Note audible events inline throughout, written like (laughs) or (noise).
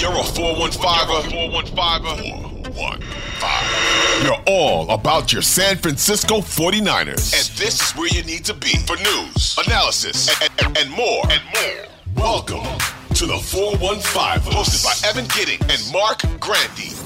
You're a 415er. 415er. 415. You're all about your San Francisco 49ers. And this is where you need to be for news, analysis, and, and, and more. And more. Welcome to the 415, hosted by Evan Gidding and Mark Grandi.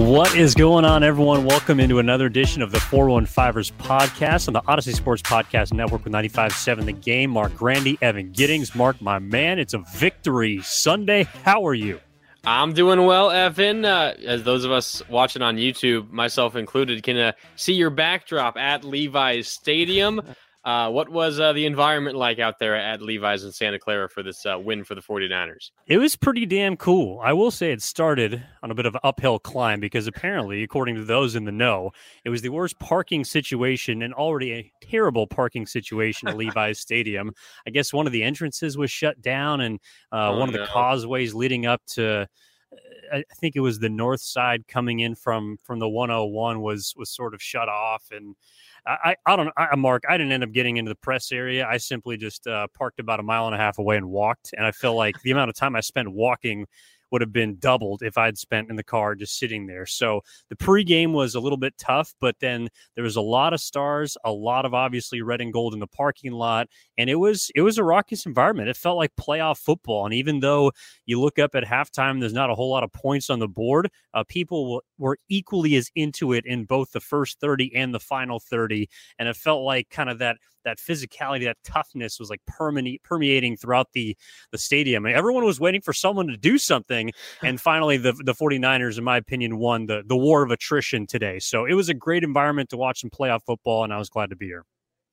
What is going on, everyone? Welcome into another edition of the 415ers podcast on the Odyssey Sports Podcast Network with 95.7 The Game. Mark Grandi, Evan Giddings. Mark, my man, it's a victory Sunday. How are you? I'm doing well, Evan. Uh, as those of us watching on YouTube, myself included, can uh, see your backdrop at Levi's Stadium. Uh, what was uh, the environment like out there at Levi's in Santa Clara for this uh, win for the 49ers? It was pretty damn cool. I will say it started on a bit of an uphill climb because apparently, according to those in the know, it was the worst parking situation and already a terrible parking situation at (laughs) Levi's Stadium. I guess one of the entrances was shut down and uh, Oh, one of the causeways leading up to. I think it was the north side coming in from from the 101 was was sort of shut off and I, I don't know. I, Mark, I didn't end up getting into the press area. I simply just uh, parked about a mile and a half away and walked. And I feel like the amount of time I spent walking would have been doubled if I'd spent in the car just sitting there. So the pregame was a little bit tough, but then there was a lot of stars, a lot of obviously red and gold in the parking lot, and it was it was a raucous environment. It felt like playoff football. And even though you look up at halftime, there's not a whole lot of points on the board. Uh, people were equally as into it in both the first 30 and the final 30, and it felt like kind of that that physicality, that toughness was like permeate, permeating throughout the the stadium. Everyone was waiting for someone to do something, and finally, the the 49ers, in my opinion, won the the war of attrition today. So it was a great environment to watch some playoff football, and I was glad to be here.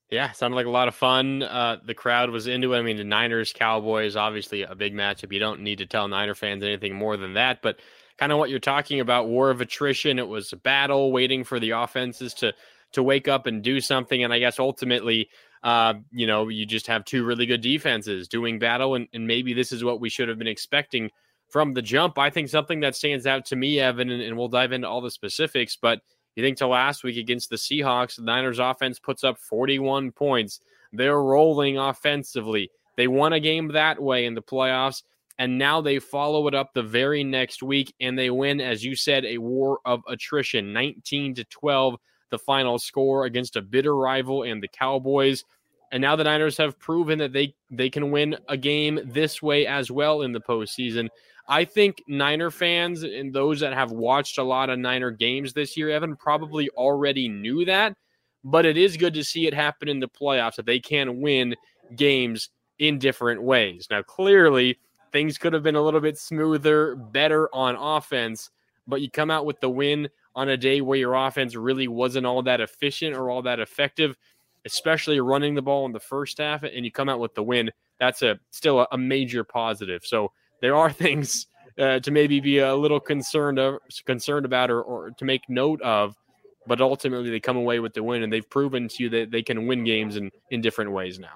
Yeah, sounded like a lot of fun. Uh, the crowd was into it. I mean, the Niners, Cowboys, obviously a big matchup. You don't need to tell Niner fans anything more than that. But kind of what you're talking about, war of attrition. It was a battle, waiting for the offenses to to wake up and do something. And I guess ultimately, uh, you know, you just have two really good defenses doing battle, and, and maybe this is what we should have been expecting from the jump. I think something that stands out to me, Evan, and, and we'll dive into all the specifics, but you think to last week against the Seahawks, the Niners offense puts up 41 points. They're rolling offensively. They won a game that way in the playoffs, and now they follow it up the very next week and they win, as you said, a war of attrition 19 to 12, the final score against a bitter rival and the Cowboys. And now the Niners have proven that they, they can win a game this way as well in the postseason. I think Niner fans and those that have watched a lot of Niner games this year, Evan, probably already knew that. But it is good to see it happen in the playoffs that they can win games in different ways. Now, clearly, things could have been a little bit smoother, better on offense, but you come out with the win on a day where your offense really wasn't all that efficient or all that effective, especially running the ball in the first half, and you come out with the win. That's a still a, a major positive. So there are (laughs) things uh, to maybe be a little concerned of, concerned about or, or to make note of. But ultimately, they come away with the win, and they've proven to you that they can win games in, in different ways now.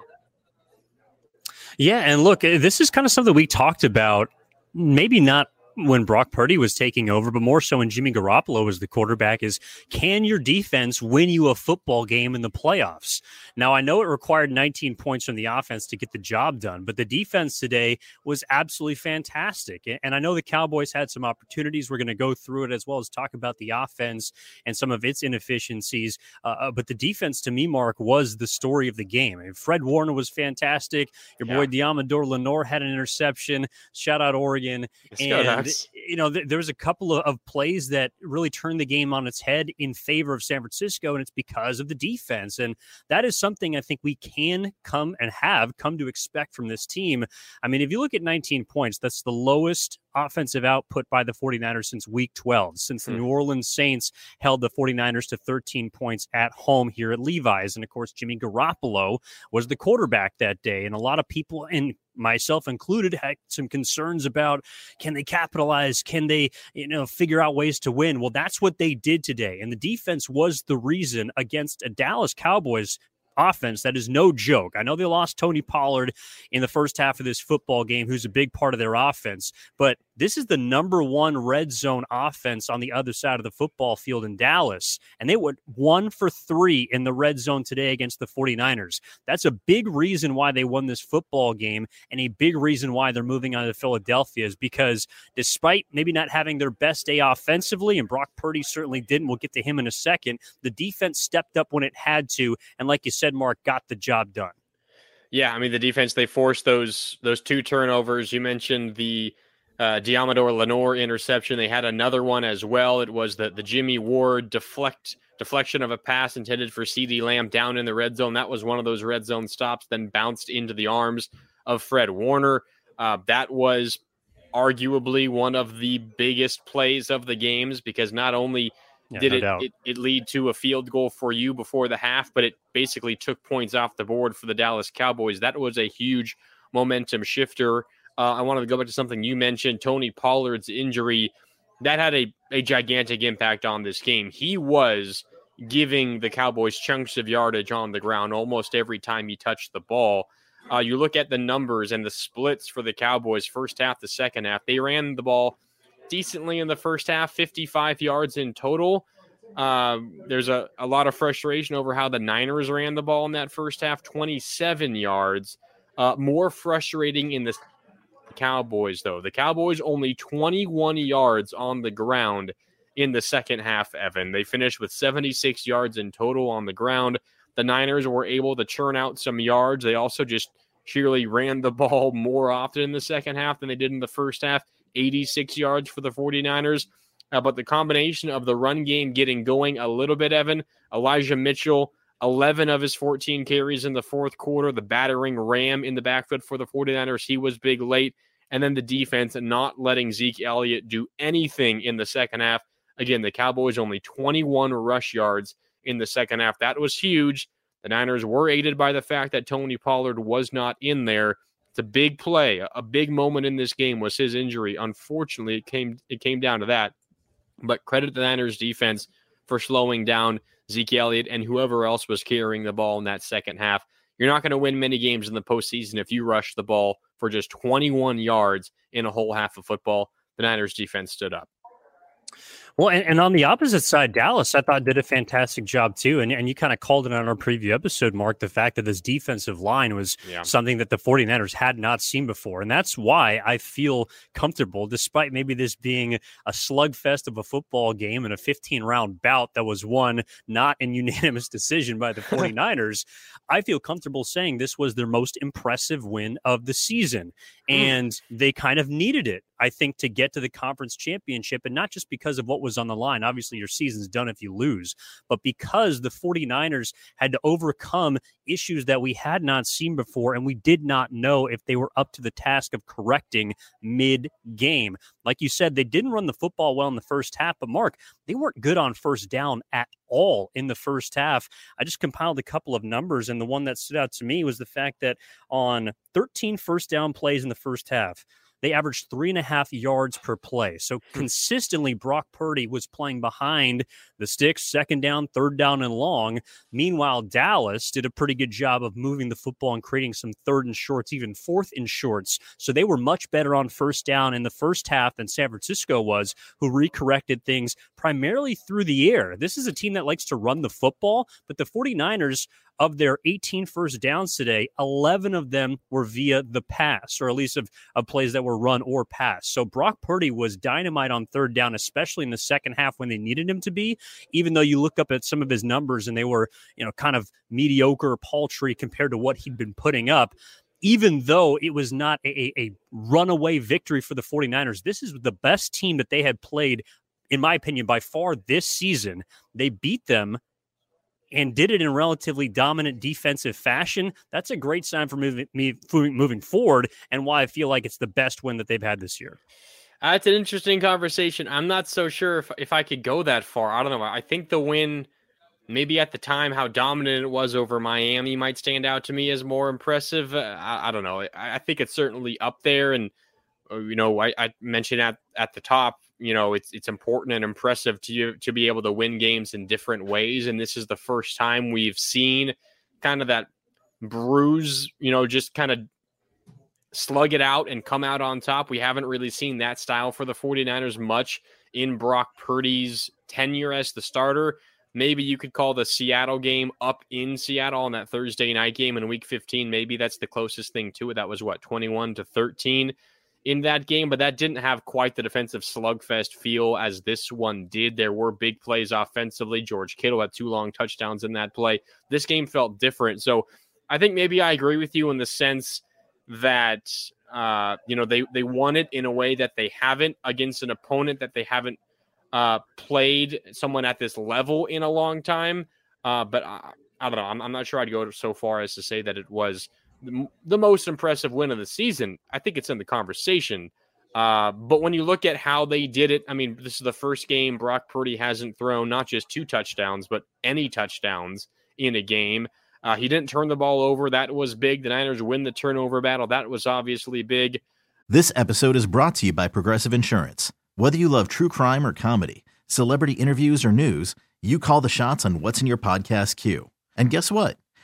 Yeah, and look, this is kind of something we talked about. Maybe not when Brock Purdy was taking over, but more so when Jimmy Garoppolo was the quarterback. Is can your defense win you a football game in the playoffs? Now I know it required 19 points from the offense to get the job done, but the defense today was absolutely fantastic. And I know the Cowboys had some opportunities. We're going to go through it as well as talk about the offense and some of its inefficiencies. Uh, uh, but the defense, to me, Mark, was the story of the game. I mean, Fred Warner was fantastic. Your boy Deommodore Lenoir had an interception. Shout out Oregon. And, Ducks. you know, th- there was a couple of, of plays that really turned the game on its head in favor of San Francisco, and it's because of the defense. And that is something I think we can come and have come to expect from this team. I mean, if you look at 19 points, that's the lowest offensive output by the 49ers since week 12, since the Hmm. New Orleans Saints held the 49ers to 13 points at home here at Levi's. And of course, Jimmy Garoppolo was the quarterback that day. And a lot of people, and myself included, had some concerns about can they capitalize? Can they, you know, figure out ways to win? Well, that's what they did today. And the defense was the reason against a Dallas Cowboys offense that is no joke. I know they lost Tony Pollard in the first half of this football game, who's a big part of their offense, but this is the number one red zone offense on the other side of the football field in Dallas. And they went one for three in the red zone today against the 49ers. That's a big reason why they won this football game and a big reason why they're moving on to Philadelphia is because despite maybe not having their best day offensively, and Brock Purdy certainly didn't, we'll get to him in a second, the defense stepped up when it had to. And like you said, Mark, got the job done. Yeah, I mean the defense they forced those those two turnovers. You mentioned the uh, Deommodore Lenoir interception. They had another one as well. It was the the Jimmy Ward deflect deflection of a pass intended for CeeDee Lamb down in the red zone. That was one of those red zone stops. Then bounced into the arms of Fred Warner. Uh, that was arguably one of the biggest plays of the games because not only yeah, did no it, it, it lead to a field goal for you before the half, but it basically took points off the board for the Dallas Cowboys. That was a huge momentum shifter. Uh, I wanted to go back to something you mentioned Tony Pollard's injury. That had a, a gigantic impact on this game. He was giving the Cowboys chunks of yardage on the ground almost every time he touched the ball. Uh, you look at the numbers and the splits for the Cowboys, first half, the second half. They ran the ball decently in the first half, 55 yards in total. Um, there's a, a lot of frustration over how the Niners ran the ball in that first half, 27 yards. Uh, more frustrating in the Cowboys, though. The Cowboys only 21 yards on the ground in the second half, Evan. They finished with 76 yards in total on the ground. The Niners were able to churn out some yards. They also just sheerly ran the (laughs) ball more often in the second half than they did in the first half. 86 yards for the 49ers. Uh, but the combination of the run game getting going a little bit, Evan, Elijah Mitchell, 11 of his 14 carries in the fourth quarter, the battering ram in the backfield for the 49ers. He was big late. And then the defense not letting Zeke Elliott do anything in the second half. Again, the Cowboys only 21 rush yards in the second half. That was huge. The Niners were aided by the fact that Tony Pollard was not in there. It's a big play, a big moment in this game was his injury. Unfortunately, it came it came down to that. But credit the Niners defense for slowing down Zeke Elliott and whoever else was carrying the ball in that second half. You're not going to win many games in the postseason if you rush the ball for just 21 yards in a whole half of football. The Niners defense stood up. Well, and, and, on the opposite side, Dallas, I thought did a fantastic job too. And, and you kind of called it on our preview episode, Mark, the fact that this defensive line was yeah. something that the 49ers had not seen before. And that's why I feel comfortable, despite maybe this being a slugfest of a football game and a 15 round bout that was won not in (laughs) unanimous decision by the (laughs) 49ers. I feel comfortable saying this was their most impressive win of the season. Hmm. And they kind of needed it I think, to get to the conference championship. And not just because of what was on the line. Obviously, your season's done if you lose, but because the 49ers had to overcome issues that we had not seen before. And we did not know if they were up to the task of correcting mid game. Like you said, they didn't run the football well in the first half, but Mark, they weren't good on first down at all in the first half. I just compiled a couple of numbers, and the one that stood out to me was the fact that on 13 first down plays in the first half, they averaged three and a half yards per play. So hmm. consistently, Brock Purdy was playing behind the sticks, second down, third down, and long. Meanwhile, Dallas did a pretty good job of moving the football and creating some third and shorts, even fourth and shorts. So they were much better on first down in the first half than San Francisco was, who recorrected things primarily through the air. This is a team that likes to run the football, but the 49ers of their 18 first downs today, 11 of them were via the pass, or at least of, of plays that were run or pass. So Brock Purdy was dynamite on third down, especially in the second half when they needed him to be. Even though you look up at some of his numbers and they were, you know, kind of mediocre, paltry compared to what he'd been putting up even though it was not a, a, runaway victory for the 49ers, this is the best team that they had played, in my opinion, by far this season. They beat them and did it in relatively dominant defensive fashion, that's a great sign for moving me moving forward and why I feel like it's the best win that they've had this year. That's an interesting conversation. I'm not so sure if if I could go that far. I don't know. I think the win maybe at the time how dominant it was over Miami might stand out to me as more impressive. Uh, I, I, don't know. I, I, think it's certainly up there. And uh, you know, I, I, mentioned at at the top you know it's it's important and impressive to you to be able to win games in different ways and this is the first time we've seen kind of that bruise you know just kind of slug it out and come out on top. We haven't really seen that style for the 49ers much in Brock Purdy's tenure as the starter. Maybe you could call the Seattle game up in Seattle on that Thursday night game in week 15. Maybe that's the closest thing to it. That was what, 21 to 13 in that game, but that didn't have quite the defensive slugfest feel as this one did. There were big plays offensively. George Kittle had two long touchdowns in that play. This game felt different. So I think maybe I agree with you in the sense that uh, you know they they won it in a way that they haven't against an opponent that they haven't uh, played someone at this level in a long time. Uh, but I, I don't know. I'm, I'm, not sure I'd go so far as to say that it was the, most impressive win of the season. I think it's in the conversation. Uh, but when you look at how they did it, I mean, this is the first game Brock Purdy hasn't thrown not just two touchdowns, but any touchdowns in a game. Uh, he didn't turn the ball over. That was big. The Niners win the turnover battle. That was obviously big. This episode is brought to you by Progressive Insurance. Whether you love true crime or comedy, celebrity interviews or news, you call the shots on what's in your podcast queue. And guess what?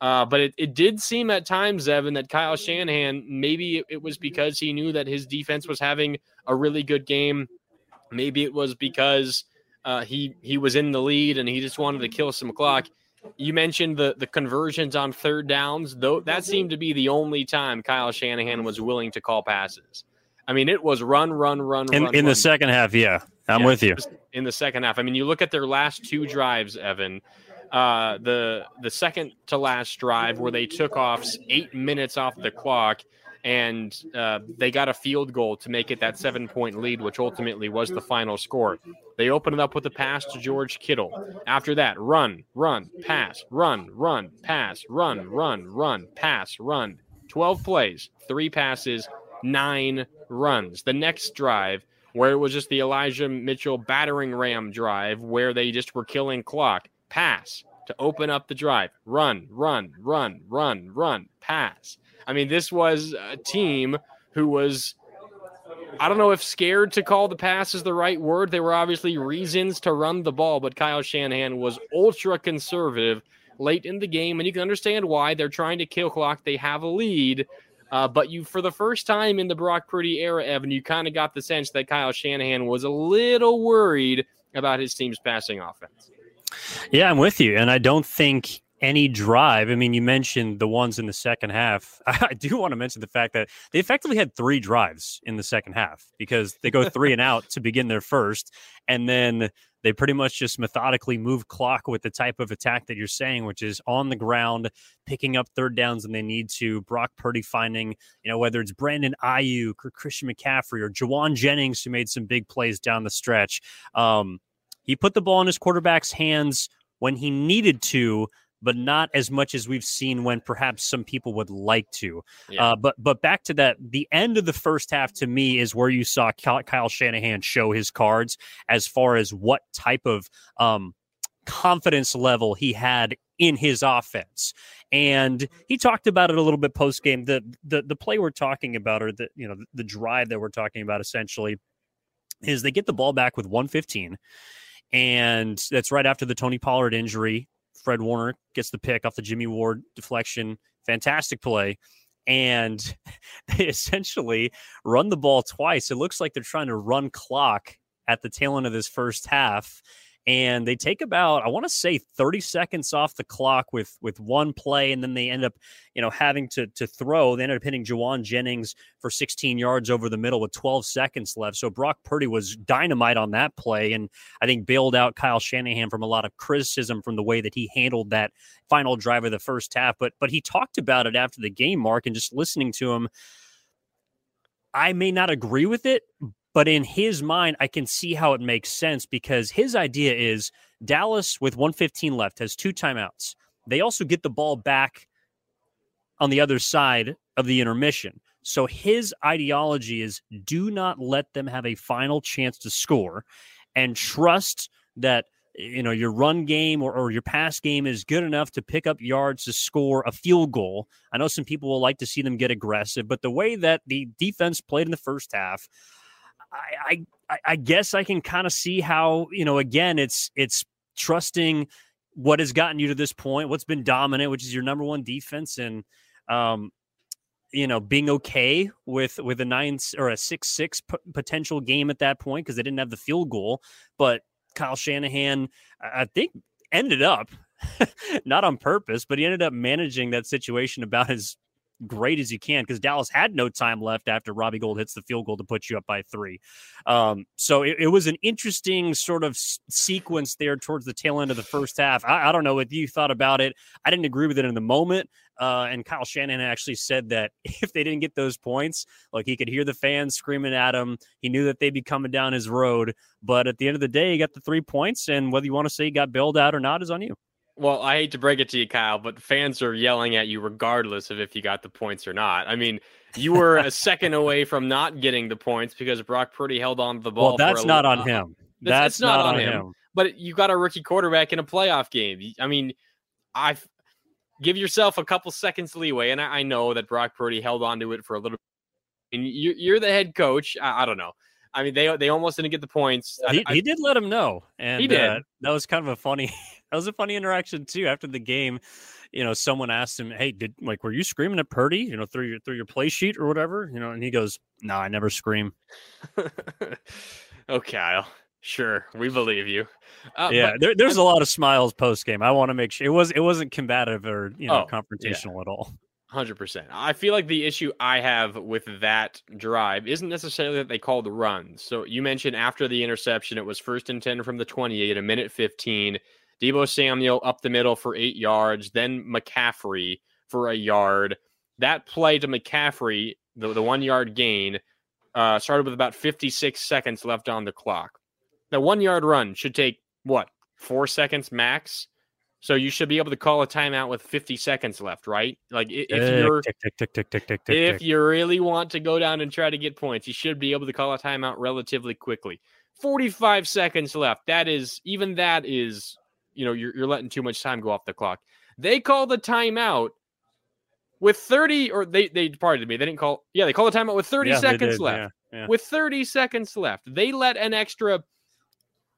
Uh, but it, it did seem at times, Evan, that Kyle Shanahan, maybe it was because he knew that his defense was having a really good game. Maybe it was because uh, he, he was in the lead and he just wanted to kill some clock you mentioned the the conversions on third downs, though that seemed to be the only time Kyle Shanahan was willing to call passes. I mean, it was run, run, run, in, run. In run. the second half, yeah, I'm yeah, with you. In the second half, I mean, you look at their last two drives, Evan. Uh, the the second to last drive where they took off eight minutes off the clock and uh, they got a field goal to make it that seven point lead, which ultimately was the final score. They opened it up with a pass to George Kittle. After that, run, run, pass, run, run, pass, run, run, run, pass, run. 12 plays, three passes, nine runs. The next drive, where it was just the Elijah Mitchell battering ram drive, where they just were killing clock, pass to open up the drive, run, run, run, run, run, pass I mean, this was a team who was I don't know if scared to call the pass is the right word. There were obviously reasons to run the ball, but Kyle Shanahan was ultra conservative late in the game, and you can understand why they're trying to kill clock. They have a lead, uh, but you, for the first time in the Brock Purdy era, Evan, you kind of got the sense that Kyle Shanahan was a little worried about his team's passing offense. Yeah, I'm with you, and I don't think any drive. I mean, you mentioned the ones in the second half. (laughs) I do want to mention the fact that they effectively had three drives in the second half because they go three and out to begin their first, and then they pretty much just methodically move clock with the type of attack that you're saying, which is on the ground, picking up third downs and they need to. Brock Purdy finding, you know, whether it's Brandon Aiyuk or Christian McCaffrey or Jauan Jennings, who made some big plays down the stretch. Um, he put the ball in his quarterback's hands when he needed to but not as much as we've seen when perhaps some people would like to. Yeah. Uh, but but back to that, the end of the first half to me is where you saw Kyle Shanahan show his cards as far as what type of um, confidence level he had in his offense. And he talked about it a little bit post game. The, the the play we're talking about, or the you know the, the drive that we're talking about, essentially, is they get the ball back with 115 and that's right after the Tony Pollard injury. Fred Warner gets the pick off the Jimmy Ward deflection. Fantastic play. And (laughs) they essentially run the ball twice. It looks like they're trying to run clock at the tail end of this first half. And they take about I want to say 30 seconds off the clock with with one play, and then they end up you know having to to throw. They ended up hitting Jauan Jennings for 16 yards over the middle with 12 seconds left. So Brock Purdy was dynamite on that play, and I think bailed out Kyle Shanahan from a lot of criticism from the way that he handled that final drive of the first half. But but he talked about it after the game, Mark, and just listening to him. I may not agree with it, but in his mind, I can see how it makes sense because his idea is Dallas with 115 left has two timeouts. They also get the ball back on the other side of the intermission. So his ideology is do not let them have a final chance to score and trust that you know your run game or, or, your pass game is good enough to pick up yards to score a field goal. I know some people will like to see them get aggressive, but the way that the defense played in the first half, I I, I guess I can kind of see how you know again it's it's trusting what has gotten you to this point, what's been dominant, which is your number one defense, and um, you know being okay with with a nine or a six six p- potential game at that point because they didn't have the field goal, but Kyle Shanahan, I think, ended up (laughs) not on purpose, but he ended up managing that situation about as great as you can because Dallas had no time left after Robbie Gould hits the field goal to put you up by three. Um, so it, it, was an interesting sort of sequence there towards the tail end of the first half. I, I, don't know what you thought about it. I didn't agree with it in the moment. Uh, and Kyle Shanahan actually said that (laughs) if they didn't get those points, like he could hear the fans screaming at him. He knew that they'd be coming down his road. But at the end of the day, he got the three points. And whether you want to say he got bailed out or not is on you. Well, I hate to break it to you, Kyle, but fans are yelling at you regardless of if you got the points or not. I mean, you were a second away from not getting the points because Brock Purdy held on to the ball. Well, that's not on him. That's, that's not, not, on him. him. But you got a rookie quarterback in a playoff game. I mean, I give yourself a couple seconds leeway, and I, I, know that Brock Purdy held on to it for a little. And you, you're the head coach. I, I don't know. I mean, they they almost didn't get the points. He, I, he did let him know, and he did. Uh, that was kind of a funny. (laughs) that was a funny interaction too. After the game, you know, someone asked him, "Hey, did like were you screaming at Purdy? You know, through your through your play sheet or whatever? You know?" And he goes, "No, I never scream." (laughs) oh, Kyle. Sure, we believe you. Uh, yeah, but, there, there's a lot of smiles post game. I want to make sure it was it wasn't combative or you know oh, confrontational yeah. at all. Hundred percent. I feel like the issue I have with that drive isn't necessarily that they called the run. So you mentioned after the interception, it was first and ten from the twenty-eight, a minute fifteen. Deebo Samuel up the middle for eight yards, then McCaffrey for a yard. That play to McCaffrey, the, the one yard gain, uh, started with about 56 seconds left on the clock. The one yard run should take what, four seconds max? So you should be able to call a timeout with 50 seconds left, right? Like if eh, you're tick, tick, tick, tick, tick, tick, if you really want to go down and try to get points, you should be able to call a timeout relatively quickly. 45 seconds left. That is even that is, you know, you're, you're letting too much time go off the clock. They call the timeout with 30 or they they pardon me, they didn't call yeah, they call the timeout with 30 yeah, seconds left. Yeah, yeah. With 30 seconds left. They let an extra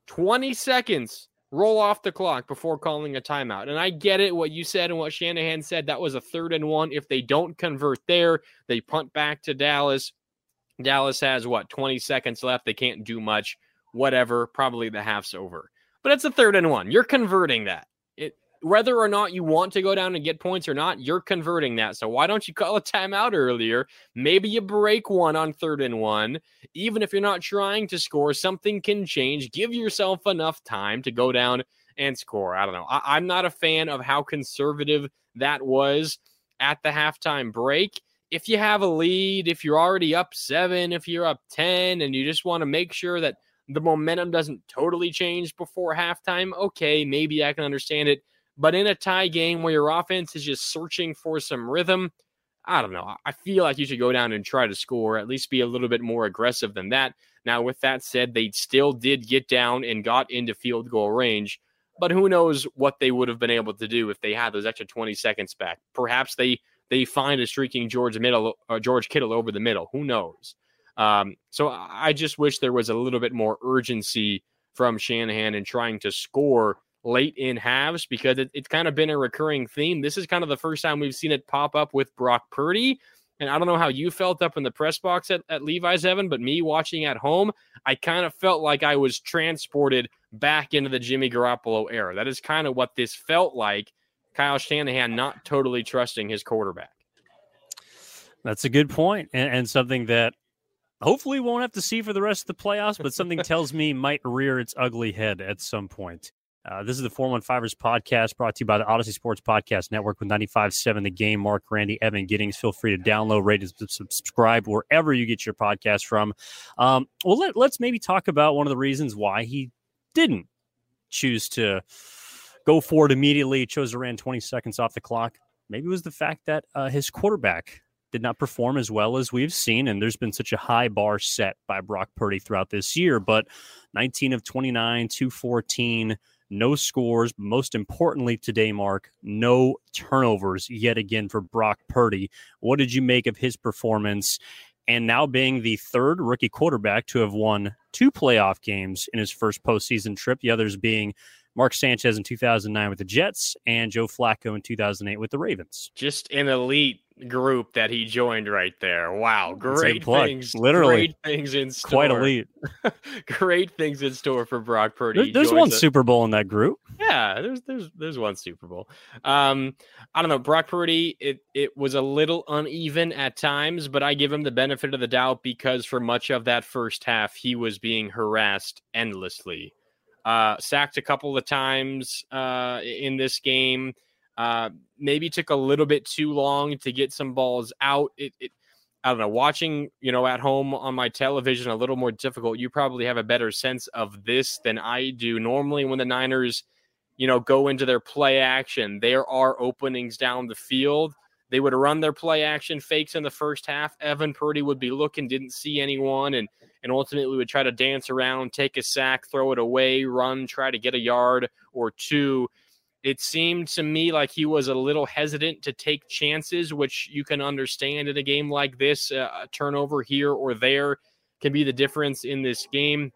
20 seconds roll off the clock before calling a timeout. And I get it, what you said and what Shanahan said. That was a third and one. If they don't convert there, they punt back to Dallas. Dallas has what, 20 seconds left. They can't do much. Whatever. Probably the half's over. But it's a third and one. You're converting that whether or not you want to go down and get points or not, you're converting that. So why don't you call a timeout earlier? Maybe you break one on third and one. Even if you're not trying to score, something can change. Give yourself enough time to go down and score. I don't know. I- am not a fan of how conservative that was at the halftime break. If you have a lead, if you're already up seven, if you're up 10, and you just want to make sure that the momentum doesn't totally change before halftime, okay, maybe I can understand it but in a tie game where your offense is just searching for some rhythm, I don't know. I feel like you should go down and try to score, at least be a little bit more aggressive than that. Now, with that said, they still did get down and got into field goal range, but who knows what they would have been able to do if they had those extra 20 seconds back. Perhaps they they find a streaking George middle or uh, George Kittle over the middle. Who knows? Um, so I just wish there was a little bit more urgency from Shanahan in trying to score late in halves because it, it's kind of been a recurring theme. This is kind of the first time we've seen it pop up with Brock Purdy. And I don't know how you felt up in the press box at, at Levi's, Evan, but me watching at home, I kind of felt like I was transported back into the Jimmy Garoppolo era. That is kind of what this felt like. Kyle Shanahan not totally trusting his quarterback. That's a good point, and, and something that hopefully won't have to see for the rest of the playoffs, but something tells me might rear its ugly head at some point. Uh, this is the 415ers podcast brought to you by the Odyssey Sports Podcast Network with 95.7 The Game. Mark, Grandi, Evan Giddings. Feel free to download, rate, and subscribe wherever you get your podcast from. Um, well, let, let's maybe talk about one of the reasons why he didn't choose to go for it immediately, chose to run 20 seconds off the clock. Maybe it was the fact that uh, his quarterback did not perform as well as we've seen. And there's been such a high bar set by Brock Purdy throughout this year. But 19 of 29, 214, no scores. Most importantly today, Mark, no turnovers yet again for Brock Purdy. What did you make of his performance? And now being the third rookie quarterback to have won two playoff games in his first postseason trip, the others being Mark Sanchez in 2009 with the Jets and Joe Flacco in 2008 with the Ravens. Just an elite group that he joined right there. Wow, great things, literally great things in store. Quite elite. (laughs) great things in store for Brock Purdy. There, there's one the, Super Bowl in that group. Yeah, there's there's there's one Super Bowl. Um, I don't know, Brock Purdy. It it was a little uneven at times, but I give him the benefit of the doubt because for much of that first half, he was being harassed endlessly. Uh, sacked a couple of times uh, in this game uh, maybe took a little bit too long to get some balls out. It, it, I don't know. Watching, you know, at home on my television, a little more difficult. You probably have a better sense of this than I do. Normally, when the Niners, you know, go into their play action, there are openings down the field. They would run their play action fakes in the first half. Evan Purdy would be looking, didn't see anyone, and and ultimately would try to dance around, take a sack, throw it away, run, try to get a yard or two it seemed to me like he was a little hesitant to take chances, which you can understand in a game like this. Uh, a turnover here or there can be the difference in this game.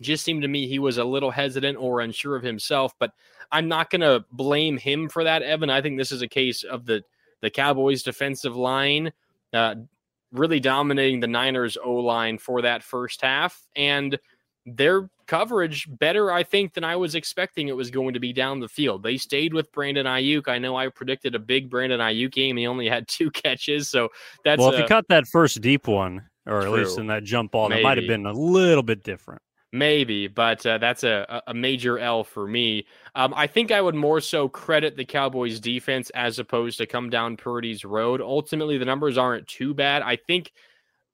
Just seemed to me he was a little hesitant or unsure of himself, but I'm not going to blame him for that, Evan. I think this is a case of the the Cowboys' defensive line uh, really dominating the Niners' O line for that first half, and their coverage better, I think, than I was expecting it was going to be down the field. They stayed with Brandon Aiyuk. I know I predicted a big Brandon Aiyuk game. He only had (laughs) two catches, so that's well. If you caught that first deep one, or true. at least in that jump ball, Maybe. that might have been a little bit different. Maybe, but uh, that's a, a major L for me. Um, I think I would more so credit the Cowboys defense as opposed to come down Purdy's road. Ultimately, the numbers aren't too bad. I think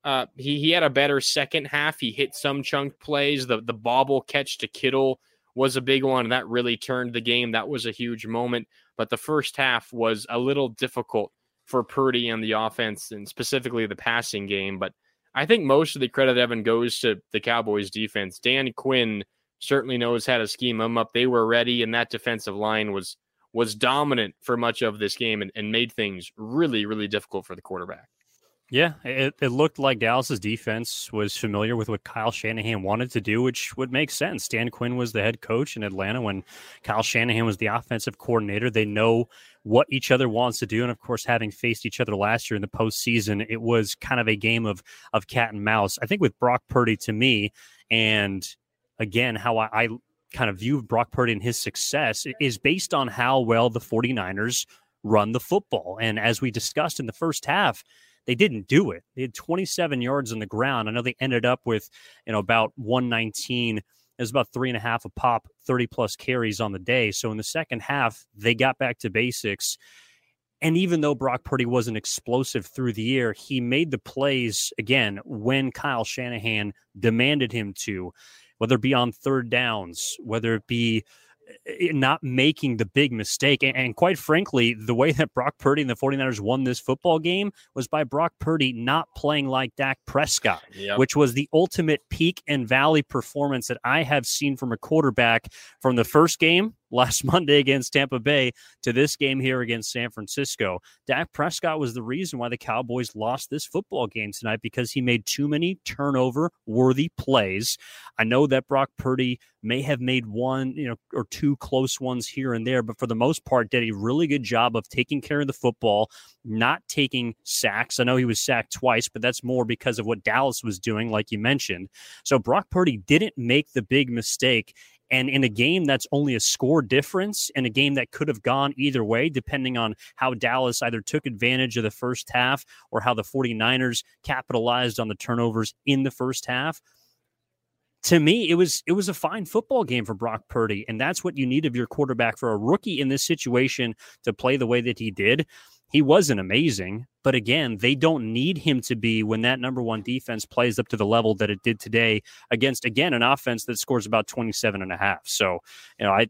uh, he he had a better second half. He hit some chunk plays. The the bobble catch to Kittle was a big one, that really turned the game. That was a huge moment. But the first half was a little difficult for Purdy and the offense, and specifically the passing game. But I think most of the credit, Evan, goes to the Cowboys defense. Dan Quinn certainly knows how to scheme them up. They were ready, and that defensive line was was dominant for much of this game and, and made things really, really difficult for the quarterback. Yeah, it, it looked like Dallas's defense was familiar with what Kyle Shanahan wanted to do, which would make sense. Dan Quinn was the head coach in Atlanta when Kyle Shanahan was the offensive coordinator. They know what each other wants to do. And of course, having faced each other last year in the postseason, it was kind of a game of of cat and mouse. I think with Brock Purdy to me, and again, how I, I kind of view Brock Purdy and his success is based on how well the 49ers run the football. And as we discussed in the first half, they didn't do it. They had 27 yards on the ground. I know they ended up with, you know, about 119. It was about three and a half a pop, 30 plus carries on the day. So in the second half, they got back to basics. And even though Brock Purdy wasn't explosive through the air, he made the plays again when Kyle Shanahan demanded him to, whether it be on third downs, whether it be not making the big mistake. And, and, quite frankly, the way that Brock Purdy and the 49ers won this football game was by Brock Purdy not playing like Dak Prescott, yep. which was the ultimate peak and valley performance that I have seen from a quarterback from the first game last (laughs) Monday against Tampa Bay to this game here against San Francisco. Dak Prescott was the reason why the Cowboys lost this football game tonight because he made too many turnover worthy plays. I know that Brock Purdy may have made one, you know, or two close ones here and there, but for the most part, did a really good job of taking care of the football, not taking sacks. I know he was sacked twice, but that's more because of what Dallas was doing, like you mentioned. So Brock Purdy didn't make the big mistake and in a game that's only a score difference, and a game that could have gone either way, depending on how Dallas either took advantage of the first half or how the 49ers capitalized on the turnovers in the first half. To me, it was it was a fine football game for Brock Purdy, and that's what you need of your quarterback for a rookie in this situation to play the way that he did he wasn't amazing, but again, they don't need him to be when that number one defense plays up to the level that it did today against again an offense that scores about 27 and a half. So, you know, I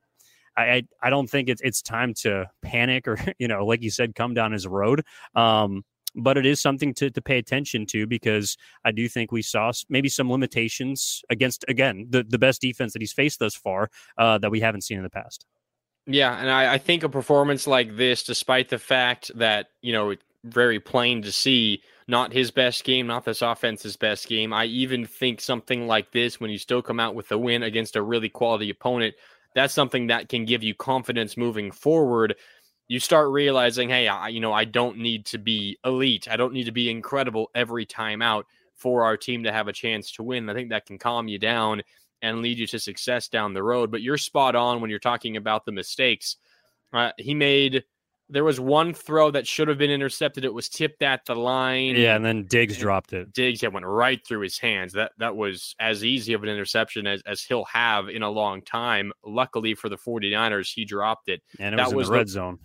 I I don't think it's it's time to panic or, (laughs) you know, like you said, come down his road. Um, but it is something to, to pay attention to because I do think we saw maybe some limitations against again the, the best defense that he's faced thus far uh, that we haven't seen in the past. Yeah, and I, I, think a performance like this, despite the fact that you know very plain to see, not his best game, not this offense's best game. I even think something like this, when you still come out with a win against a really quality opponent, that's something that can give you confidence moving forward. You start realizing, hey, I, you know, I don't need to be elite. I don't need to be incredible every time out for our team to have a chance to win. I think that can calm you down and lead you to success down the road. But you're spot on when you're talking about the mistakes. Uh, he made there was one throw that should have been intercepted. It was tipped at the line. Yeah, and then Diggs and dropped it. Diggs yeah, went right through his hands. That that was as easy of an interception as, as he'll have in a long time. Luckily for the 49ers, he dropped it. And it that was in was the red the, zone.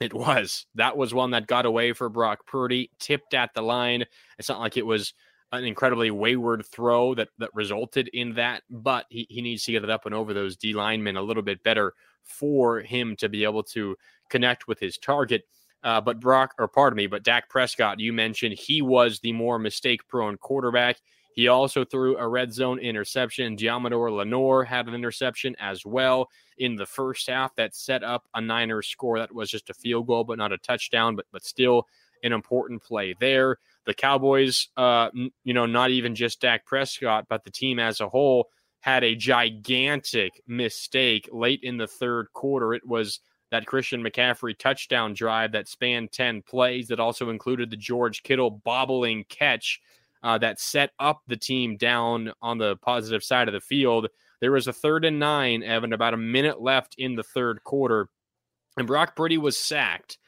It was. That was one that got away for Brock Purdy, tipped at the line. It's not like it was an incredibly wayward throw that that resulted in that, but he, he needs to get it up and over those D linemen a little bit better for him to be able to connect with his target. Uh, but Brock, or pardon me, but Dak Prescott, you mentioned he was the more mistake prone quarterback. He also threw a red zone interception. Deommodore Lenoir had an interception as well in the first half that set up a Niners score that was just a field goal, but not a touchdown, but but still an important play there. The Cowboys, uh, you know, not even just Dak Prescott, but the team as a whole had a gigantic mistake late in the third quarter. It was that Christian McCaffrey touchdown drive that spanned 10 plays that also included the George Kittle bobbling catch uh, that set up the team down on the positive side of the field. There was a third and nine, Evan, about a minute left in the third quarter, and Brock Purdy was sacked.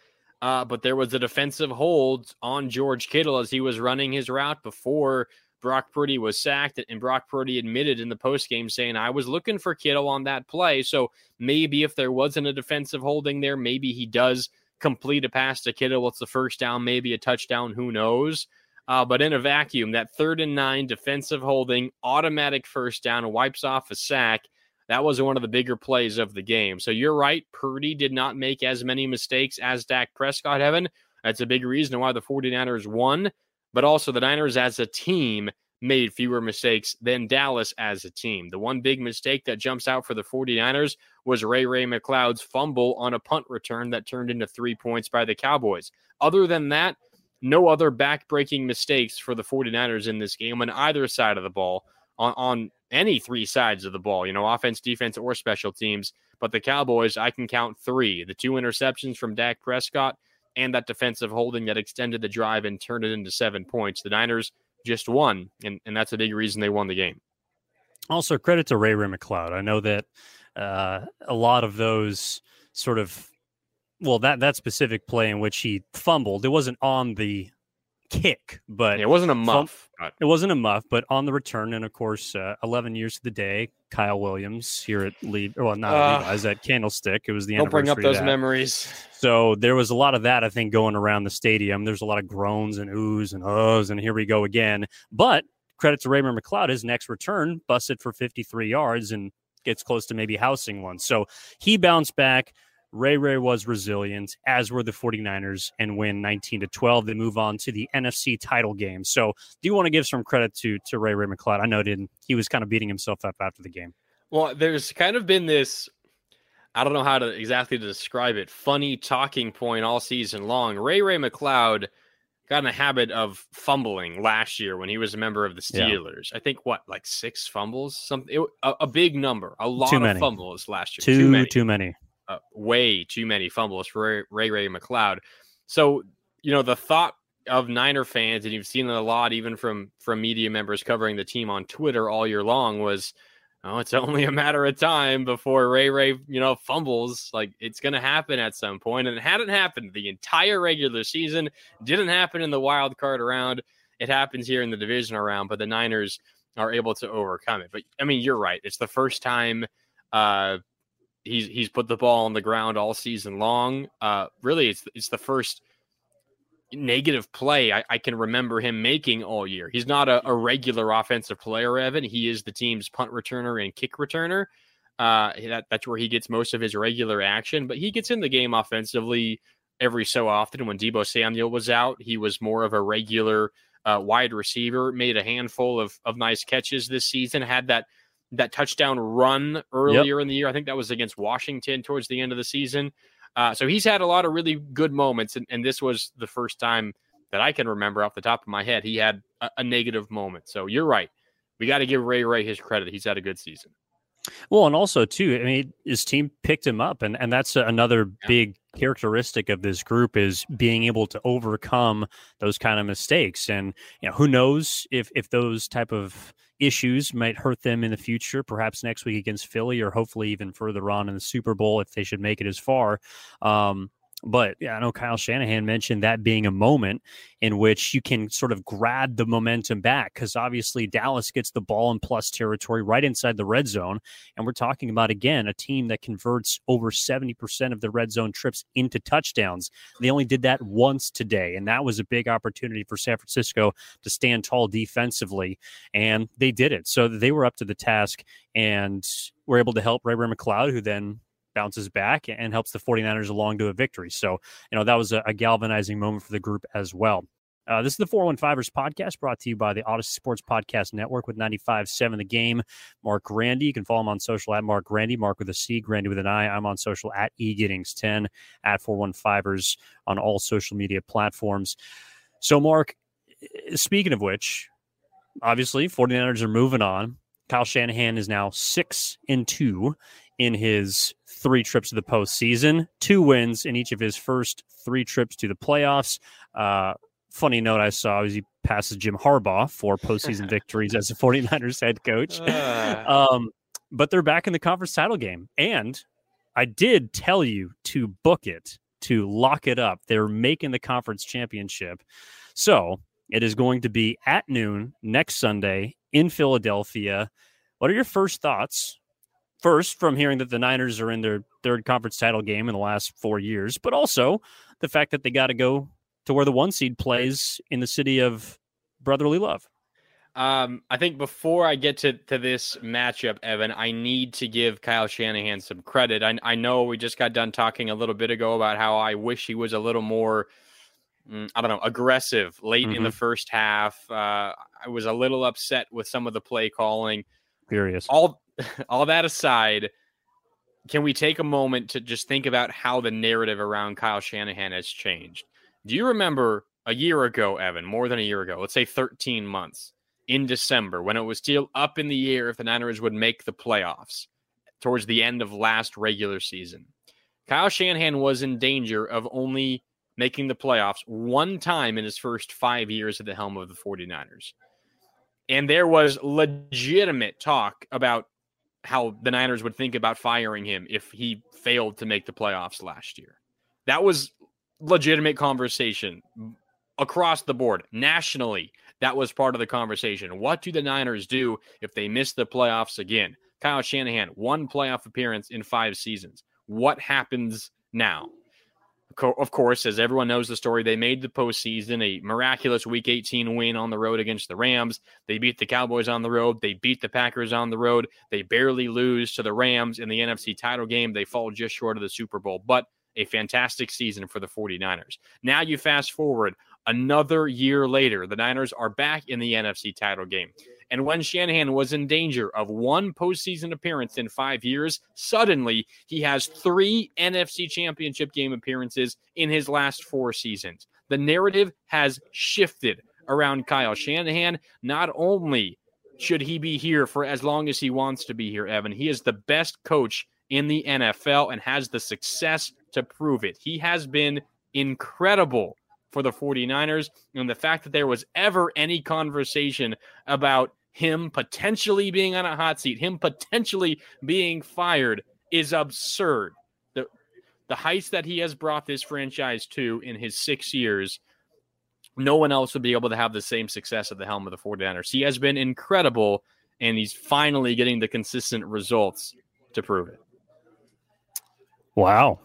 Uh, but there was a defensive hold on George Kittle as he was running his route before Brock Purdy was sacked. And Brock Purdy admitted in the postgame saying, I was looking for Kittle on that play. So maybe if there wasn't a defensive holding there, maybe he does complete a pass to Kittle. It's the first down, maybe a touchdown. Who knows? Uh, but in a vacuum, that third and nine defensive holding, automatic first down, wipes off a sack that was one of the bigger plays of the game. So you're right. Purdy did not make as many mistakes as Dak Prescott, Evan. That's a big reason why the 49ers won, but also the Niners as a team made fewer mistakes than Dallas as a team. The one big mistake that jumps out for the 49ers was Ray Ray McCloud's fumble on a punt return that turned into three points by the Cowboys. Other than that, no other back-breaking mistakes for the 49ers in this game on either side of the ball on, on any three sides of the ball, you know, offense, defense, or special teams. But the Cowboys, I can count three the two interceptions from Dak Prescott and that defensive holding that extended the drive and turned it into seven points. The Niners just won, and, and that's a big reason they won the game. Also, credit to Ray Ray McCloud. I know that uh, a lot of those sort of well that that specific play in which he fumbled it wasn't on the kick, but yeah, it wasn't a muff. But... It wasn't a muff, but on the return, and of course, uh, 11 years to the day, Kyle Williams here at Lead, well, not uh, Levi's at Candlestick. It was the end of the year. don't bring up those memories. So there was a lot of that, I think, going around the stadium. There's a lot of groans and oohs and ohs, and here we go again. But credit to Raymond McCloud, his next return busted for 53 yards and gets close to maybe housing one. So he bounced back. Ray Ray was resilient, as were the 49ers, and win 19 to 12. They move on to the NFC title game. So, do you want to give some credit to to Ray Ray McCloud? I know didn't he was kind of beating himself up after the game. Well, there's kind of been this I don't know how to exactly describe it. Funny talking point all season long. Ray Ray McCloud got in the habit of fumbling last year when he was a member of the Steelers. Yeah. I think what like six fumbles, something a, a, big number, a lot too of many. fumbles last year. Too, too many, too many, uh, way too many fumbles for Ray, Ray McCloud. So you know the thought of Niner fans, and you've seen it a lot even from from media members covering the team on Twitter all year long, was oh, it's (laughs) only a matter of time before Ray Ray, you know, fumbles. Like it's going to happen at some point, and it hadn't happened the entire regular season. Didn't happen in the wild card round. It happens here in the division round, but the Niners are able to overcome it. But I mean, you're right. It's the first time uh, he's he's put the ball on the ground all season long. Uh, really, it's it's the first negative play I, I, can remember him making all year. He's not a, a, regular offensive player, Evan. He is the team's punt returner and kick returner. Uh, that, that's where he gets most of his regular action, but he gets in the game offensively every so often. When Deebo Samuel was out, he was more of a regular uh, wide receiver, made a handful of, of nice catches this season, had that that touchdown run earlier yep. in the year. I think that was against Washington towards the end of the season. Uh, so he's had a lot of really good moments, and, and, this was the first time that I can remember off the top of my head he had a, a negative moment. So you're right. We got to give Ray Ray his credit. He's had a good season. Well, and also too, I mean, his team picked him up, and and that's another yeah. big characteristic of this group is being able to overcome those kind of mistakes. And you know, who knows if if those type of issues might hurt them in the future, perhaps next week against Philly, or hopefully even further on in the Super Bowl if they should make it as far. Um, but yeah, I know Kyle Shanahan mentioned that being a moment in which you can sort of grab the momentum back because obviously Dallas gets the ball in plus territory right inside the red zone. And we're talking about, again, a team that converts over 70% of the red zone trips into touchdowns. They only did that once today. And that was a big opportunity for San Francisco to stand tall defensively. And they did it. So they were up to the task and were able to help Ray McCloud, who then bounces back and helps the 49ers along to a victory. So, you know, that was a, a galvanizing moment for the group as well. Uh, this is the 415ers podcast brought to you by the Audacy Sports Podcast Network with 95.7 The Game. Mark Grandi. You can follow him on social at Mark Grandi, Mark with a C, Grandi with an I. I'm on social at egiddings10, at 415ers on all social media platforms. So, Mark, speaking of which, obviously, 49ers are moving on. Kyle Shanahan is now six and two in his three trips to the postseason, two wins in each of his first three trips to the playoffs. Uh, funny note I saw is he passes Jim Harbaugh for postseason (laughs) victories as a 49ers head coach. Uh. Um, but they're back in the conference title game. And I did tell you to book it, to lock it up. They're making the conference championship. So it is going to be at noon next Sunday in Philadelphia. What are your first thoughts first from hearing that the Niners are in their third conference title game in the last four years, but also the fact that they got to go to where the one seed plays in the city of brotherly love. Um, I think before I get to, to this matchup, Evan, I need to give Kyle Shanahan some credit. I, I know we just got done talking a little bit ago about how I wish he was a little more, mm, I don't know, aggressive late mm-hmm. in the mm-hmm. first half. Uh, I was a little upset with some of the play calling. Furious. All (laughs) all that aside, can we take a moment to just think about how the narrative around Kyle Shanahan has changed? Do you remember a year ago, Evan, more than a year ago, let's say 13 months in December, when it was still up in the air if the Niners would make the playoffs towards the end of last regular season? Kyle Shanahan was in danger of only making the playoffs one time in his first five years at the helm of the 49ers. And there was legitimate talk about how the Niners would think about firing him if he failed to make the playoffs last year. That was legitimate conversation across the board, nationally. That was part of the conversation. What do the Niners do if they miss the playoffs again? Kyle Shanahan, one playoff appearance in five seasons. What happens now? Of course, as everyone knows the story, they made the postseason a miraculous Week 18 win on the road against the Rams. They beat the Cowboys on the road. They beat the Packers on the road. They barely lose to the Rams in the NFC title game. They fall just short of the Super Bowl, but a fantastic season for the 49ers. Now you fast forward another year later, the Niners are back in the NFC title game. And when Shanahan was in danger of one postseason appearance in five years, suddenly he has three NFC championship game appearances in his last four seasons. The narrative has shifted around Kyle Shanahan. Not only should he be here for as long as he wants to be here, Evan, he is the best coach in the NFL and has the success to prove it. He has been incredible for the 49ers. And the fact that there was ever any conversation about him potentially being on a hot seat, him potentially being fired, is absurd. The, the heights that he has brought this franchise to in his six years, no one else would be able to have the same success at the helm of the 49ers. He has been incredible, and he's finally getting the consistent results to prove it. Wow.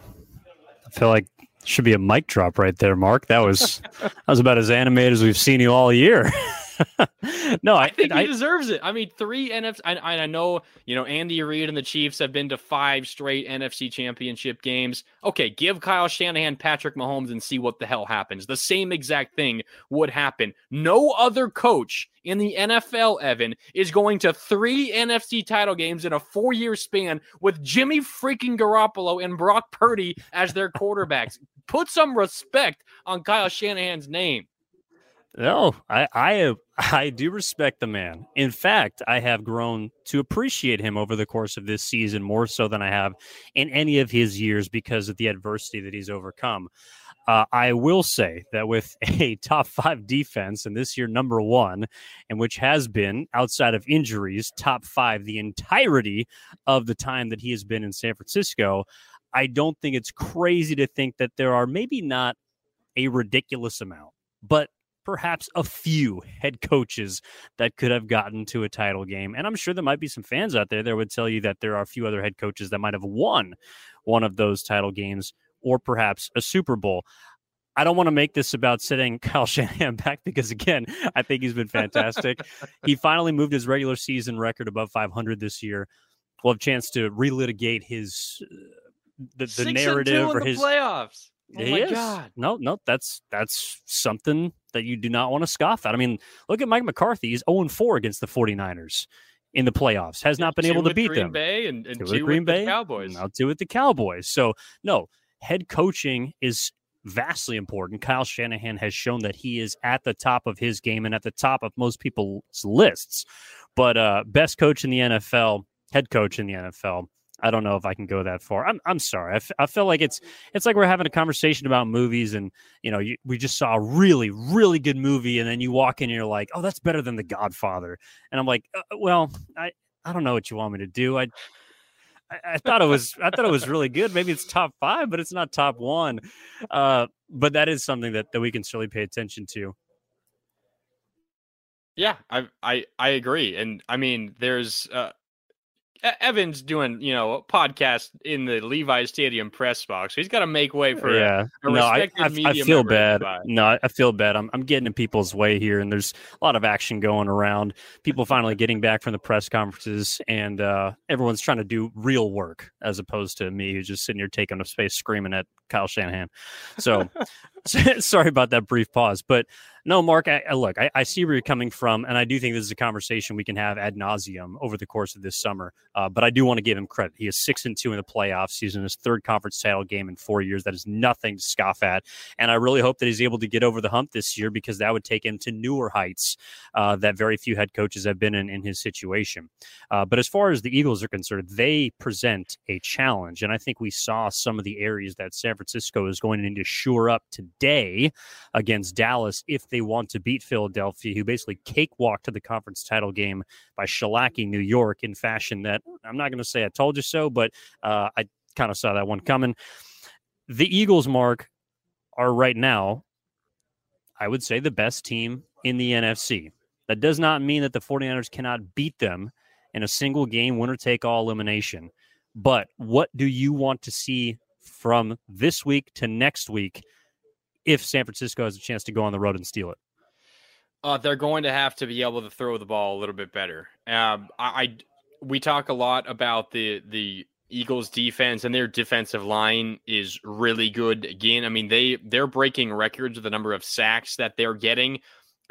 I feel like should be a mic drop right there, Mark. That was (laughs) that was about as animated as we've seen you all year. (laughs) (laughs) no, I, I think I, he deserves it. I mean, three NFC. I, I know, you know, Andy Reid and the Chiefs have been to five straight NFC championship games. Okay, give Kyle Shanahan Patrick Mahomes and see what the hell happens. The same exact thing would happen. No other coach in the NFL, Evan, is going to three NFC title games in a four year span with Jimmy freaking Garoppolo and Brock Purdy as their quarterbacks. Put some respect on Kyle Shanahan's name. No, I, I I do respect the man. In fact, I have grown to appreciate him over the course of this season more so than I have in any of his years because of the adversity that he's overcome. Uh, I will say that with (laughs) a top five defense, and this year number one, and which has been outside of injuries, top five the entirety of the time that he has been in San Francisco, I don't think it's crazy to think that there are maybe not a ridiculous amount, but perhaps a few head coaches that could have gotten to a title game. And I'm sure there might be some fans out there that would tell you that there are a few other head coaches that might have won one of those title games or perhaps a Super Bowl. I don't want to make this about sitting (laughs) Kyle Shanahan back because, again, I think he's been fantastic. he (laughs) finally moved his regular season record above 500 this year. We'll have a chance to relitigate his uh, the, the narrative or his playoffs. Oh he is. God. No, no, that's that's something that you do not want to scoff at. I mean, look at Mike McCarthy. He's 0 4 against the 49ers in the playoffs. Has not been able to beat Green them. Bay and, and two, two Green Bay, Cowboys. Now two with the Cowboys. So no, head coaching is vastly important. Kyle Shanahan has shown that he is at the top of his game and at the top of most people's lists. But uh, best coach in the NFL, head coach in the NFL, I don't know if I can go that far. I'm I'm sorry. I, f- I feel like it's it's like we're having a conversation about movies, and you know, you, we just saw a really really good movie, and then you walk in and you're like, oh, that's better than The Godfather, and I'm like, uh, well, I I don't know what you want me to do. I, I I thought it was I thought it was really good. Maybe it's top five, but it's not top one. Uh, but that is something that, that we can certainly pay attention to. Yeah, I I I agree, and I mean, there's uh, Evan's doing, you know, a podcast in the Levi Stadium press box. He's got to make way for yeah. A, a no, I, I, I feel bad. No, I feel bad. I'm, I'm getting in people's way here, and there's a lot of action going around. People finally (laughs) getting back from the press conferences, and uh, everyone's trying to do real work as opposed to me who's just sitting here taking up space screaming at Kyle Shanahan. So (laughs) (laughs) sorry about that brief pause, but no, Mark, I, I look, I, I, see where you're coming from, and I do think this is a conversation we can have ad nauseum over the course of this summer. Uh, but I do want to give him credit. He is six and two in the playoffs. He's in his third conference title game in four years. That is nothing to scoff at, and I really hope that he's able to get over the hump this year because that would take him to newer heights uh, that very few head coaches have been in in his situation. Uh, but as far as the Eagles are concerned, they present a challenge, and I think we saw some of the areas that San Francisco is going to need to shore up today against Dallas if they want to beat Philadelphia, who basically cakewalked to the conference title game by shellacking New York in fashion that I'm not going to say I told you so, but uh, I kind of saw that one coming. The Eagles, Mark, are right now, I would say, the best team in the NFC. That does not mean that the 49ers cannot beat them in a single game, winner take all elimination. But what do you want to see from this week to next week if San Francisco has a chance to go on the road and steal it? Uh, they're going to have to be able to throw the ball a little bit better. Um, I, I, we talk a lot about the the Eagles defense and their defensive line is really good. Again, I mean they they're breaking records with the number of sacks that they're getting.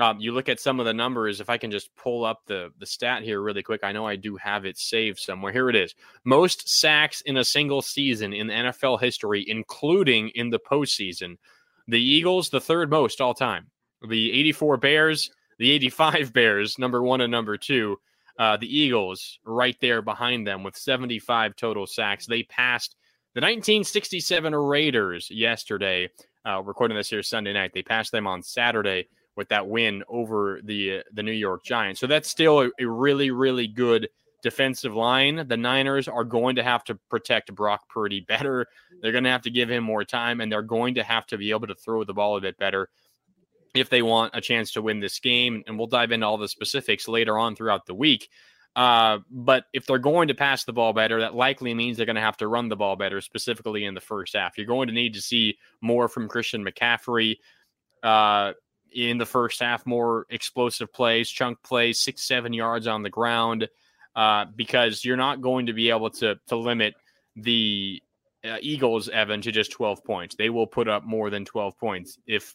Um, you look at some of the numbers. If I can just pull up the the stat here really quick, I know I do have it saved somewhere. Here it is: most sacks in a single season in NFL history, including in the postseason. The Eagles, the third most all time. The 84 Bears, the 85 (laughs) Bears, number one and number two. Uh, the Eagles right there behind them with 75 total sacks. They passed the 1967 Raiders yesterday. Uh, recording this here Sunday night. They passed them on Saturday with that win over the the New York Giants. So that's still a, a, really really good defensive line. The Niners are going to have to protect Brock Purdy better. They're going to have to give him more time and they're going to have to be able to throw the ball a bit better if they want a chance to win this game. And we'll dive into all the specifics later on throughout the week. Uh, but if they're going to pass the ball better, that likely means they're going to have to run the ball better, specifically in the first half. You're going to need to see more from Christian McCaffrey. Uh, in the first half, more explosive plays, chunk plays, six, seven yards on the ground, uh, because you're not going to be able to to limit the uh, Eagles, Evan, to just 12 points. They will put up more than 12 points. If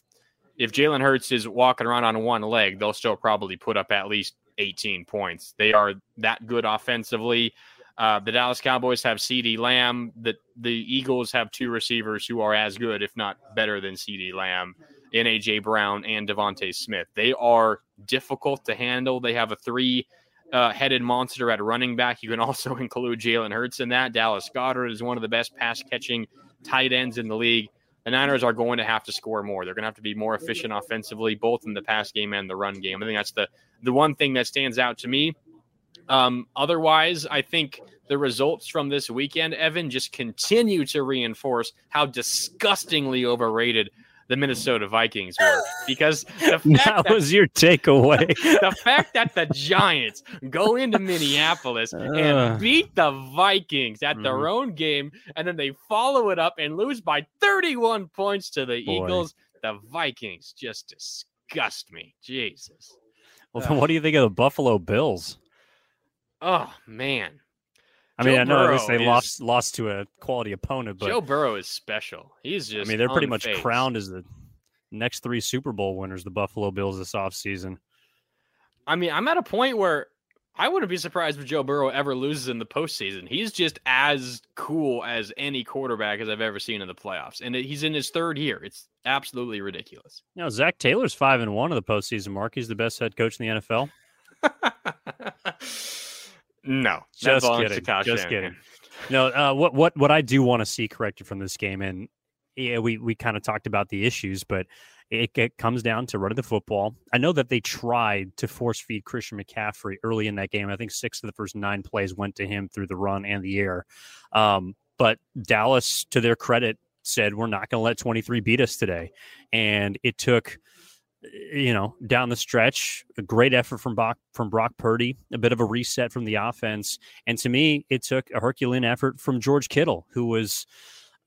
if Jalen Hurts is walking around on one leg, they'll still probably put up at least 18 points. They are that good offensively. Uh, the Dallas Cowboys have CeeDee Lamb. The the Eagles have two receivers who are as good, if not better, than CeeDee Lamb in AJ Brown and DeVonta Smith. They are difficult to handle. They have a three uh, headed monster at running back. You can (laughs) also include Jalen Hurts in that. Dallas Goedert is one of the best pass catching tight ends in the league. The Niners are going to have to score more. They're going to have to be more efficient offensively, both in the pass game and the run game. I think that's the the one thing that stands out to me. Um, otherwise, I think the results from this weekend, Evan, just continue to reinforce how disgustingly overrated the Minnesota Vikings were (laughs) because that, that, was your takeaway. (laughs) the fact that the Giants go into Minneapolis uh, and beat the Vikings at mm-hmm. their own game, and then they follow it up and lose by 31 points to the Boy. Eagles. The Vikings just disgust me. Jesus. Well, then what do you think of the Buffalo Bills? Oh man, I mean, Joe I know Burrow they is, lost lost to a quality opponent, but Joe Burrow is special. He's just. I mean, they're pretty much crowned as the next three Super Bowl winners, the Buffalo Bills this offseason. I mean, I'm at a point where I wouldn't be surprised if Joe Burrow ever loses in the postseason. He's just as cool as any quarterback as I've ever seen in the playoffs, and he's in his third year. It's absolutely ridiculous. You know, Zac Taylor's five and one of the postseason. Mark, he's the best head coach in the NFL. (laughs) No, just kidding. Just kidding. No, uh, what what what I do want to see corrected from this game, and yeah, we we kind of talked about the issues, but it, it, comes down to running the football. I know that they tried to force feed Christian McCaffrey early in that game. I think six of the first nine plays went to him through the run and the air. Um, but Dallas, to their credit, said we're not going to let 23 beat us today, and it took you know, down the stretch, a great effort from Brock, from Brock Purdy, a bit of a reset from the offense. And to me, it took a Herculean effort from George Kittle, who was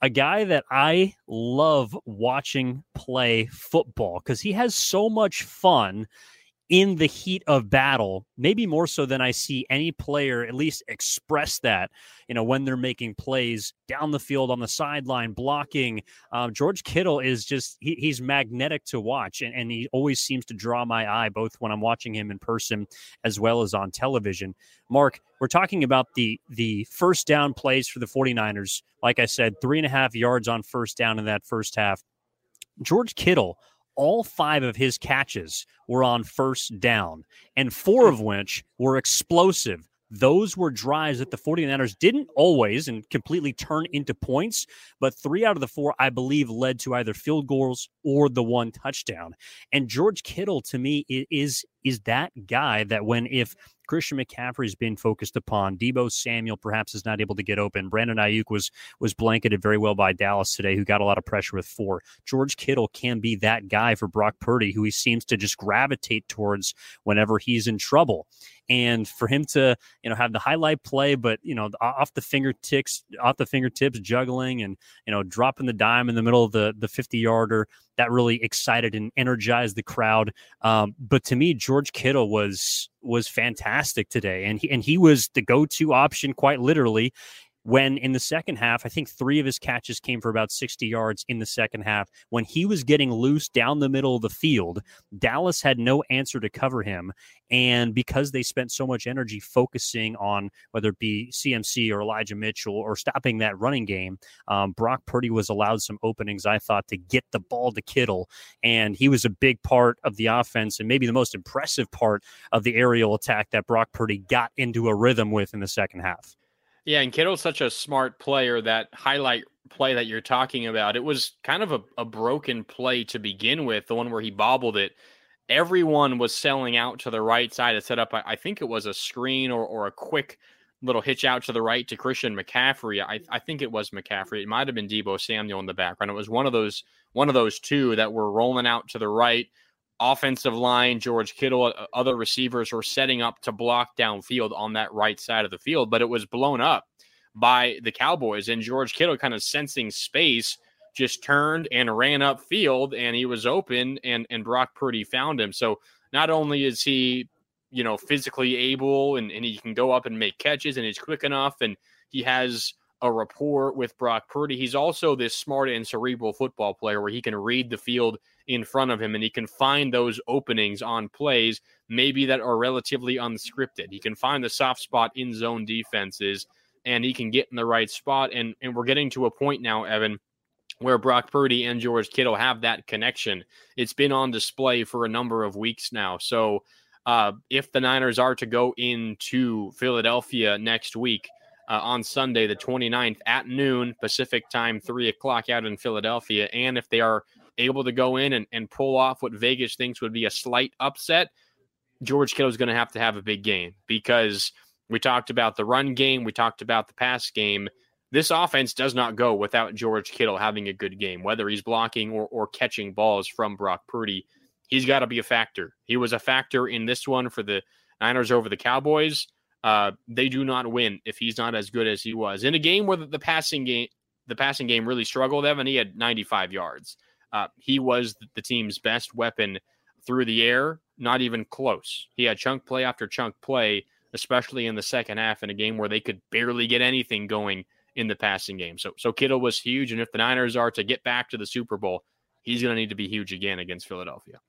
a guy that I love watching play football because he has so much fun in the heat of battle, maybe more so than I see any player at least express that, you know, when they're making plays down the field on the sideline, blocking. Um, George Kittle is just, he, he's magnetic to watch, and, and he always seems to draw my eye, both when I'm watching him in person as well as on television. Mark, we're talking about the the first down plays for the 49ers. Like I said, three and a half yards on first down in that first half. George Kittle all five of his catches were on first down, and four hmm. of which were explosive. Those were drives that the 49ers didn't always and completely turn into points, but three out of the four, I believe, led to either field goals or the one touchdown. And George Kittle, to me, is is that guy that when if Christian McCaffrey has been focused upon. Deebo Samuel perhaps is not able to get open. Brandon Aiyuk was was blanketed very well by Dallas today, who got a lot of pressure with four. George Kittle can be that guy for Brock Purdy, who he seems to just gravitate towards whenever he's in trouble. And for him to, you know, have the highlight play, but you know, off the fingertips, off the fingertips, juggling and you know, dropping the dime in the middle of the the 50 yarder, that really excited and energized the crowd. Um, but to me, George Kittle was was fantastic today, and he and he was the go to option quite literally. When in the second half, I think three of his catches came for about 60 yards in the second half. When he was getting loose down the middle of the field, Dallas had no answer to cover him. And because they spent so much energy focusing on whether it be CMC or Elijah Mitchell or stopping that running game, um, Brock Purdy was allowed some openings, I thought, to get the ball to Kittle. And he was a big part of the offense and maybe the most impressive part of the aerial attack that Brock Purdy got into a rhythm with in the second half. Yeah, and Kittle's such a smart player that highlight play that you're talking about, it was kind of a, a broken play to begin with, the one where he bobbled it. Everyone was selling out to the right side to set up, I, I think it was a screen or, or a quick little hitch out to the right to Christian McCaffrey. I, I think it was McCaffrey. It might have been Deebo Samuel in the background. It was one of those one of those two that were rolling out to the right offensive line, George Kittle, uh, other receivers were setting up to block downfield on that right side of the field, but it was blown up by the Cowboys. And George Kittle, kind of sensing space, just turned and ran up field, and he was open, and and Brock Purdy found him. So not only is he, you know, physically able, and, and he can go up and make catches, and he's quick enough, and he has a rapport with Brock Purdy. He's also this smart and cerebral football player where he can read the field in front of him and he can find those openings on plays, maybe that are relatively unscripted. He can find the soft spot in zone defenses and he can get in the right spot. And, and we're getting to a point now, Evan, where Brock Purdy and George Kittle have that connection. It's been on display for a number of weeks now. So uh, if the Niners are to go into Philadelphia next week, uh, on Sunday, the 29th at noon Pacific time, 3 o'clock out in Philadelphia. And if they are able to go in and, and pull off what Vegas thinks would be a slight upset, George Kittle is going to have to have a big game because we talked about the run game, we talked about the pass game. This offense does not go without George Kittle having a good game, whether he's blocking or, or catching balls from Brock Purdy. He's got to be a factor. He was a factor in this one for the Niners over the Cowboys. Uh, they do not win if he's not as good as he was in a game where the, passing game, the passing game really struggled. Evan, he had 95 yards. Uh, he was the team's best weapon through the air, not even close. He had chunk play after chunk play, especially in the second half in a game where they could barely get anything going in the passing game. So, so Kittle was huge, and if the Niners are to get back to the Super Bowl, he's going to need to be huge again against Philadelphia.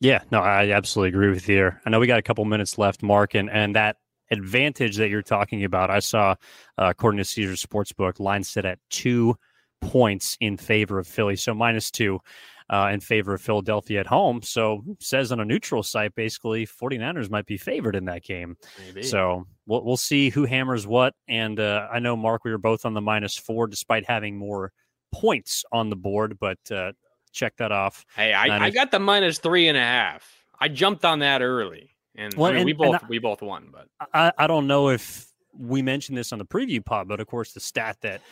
Yeah, no, I absolutely agree with you. There. I know we got a couple minutes left, Mark, and and that advantage that you're talking about, I saw, uh, according to Caesar Sportsbook, line set at two points in favor of Philly. So minus two uh, in favor of Philadelphia at home. So says on a neutral site, basically 49ers might be favored in that game. Maybe. So we'll, we'll see who hammers what. And uh, I know, Mark, we were both on the minus four despite having more points on the board, but uh, check that off. Hey, I, I got the minus three and a half. I jumped on that early. And, well, I mean, and we both I, we both won, but I, I don't know if we mentioned this on the preview pod, but of course the stat that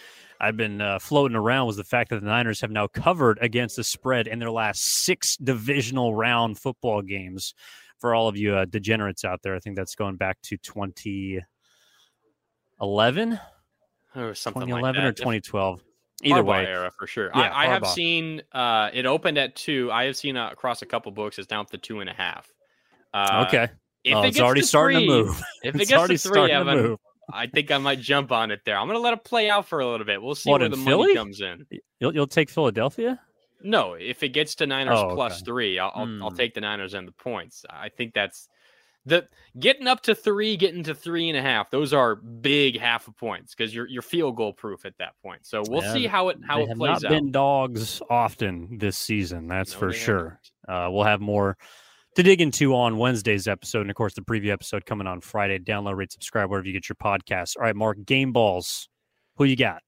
I've been uh, floating around was the fact that the Niners have now covered against the spread in their last six divisional round football games. For all of you uh, degenerates out there, I think that's going back to 2011 or something 2011 like or 2012. Either Harbaugh way, era for sure. Yeah, I, I have seen uh, it opened at two. I have seen uh, across a couple books it's down to two and a half. Uh, okay. If oh, it it's already starting three, to move. If it gets to three, Evan, I think I might jump on it there. I'm going to let it play out for a little bit. We'll see what, where the Philly? money comes in. You'll, you'll take Philadelphia? No, if it gets to Niners oh, plus three, I'll, mm. I'll, I'll hmm. take the Niners and the points. I think that's the getting up to three, getting to three and a half. Those are big half of points because you're you're field goal proof at that point. So we'll yeah, see how it how it plays out. Been dogs often this season, that's no, for sure. Uh, we'll have more to dig into on Wednesday's episode. And of course, the preview episode coming on Friday. Download, rate, subscribe wherever you get your podcasts. All right, Mark, game balls. Who you got?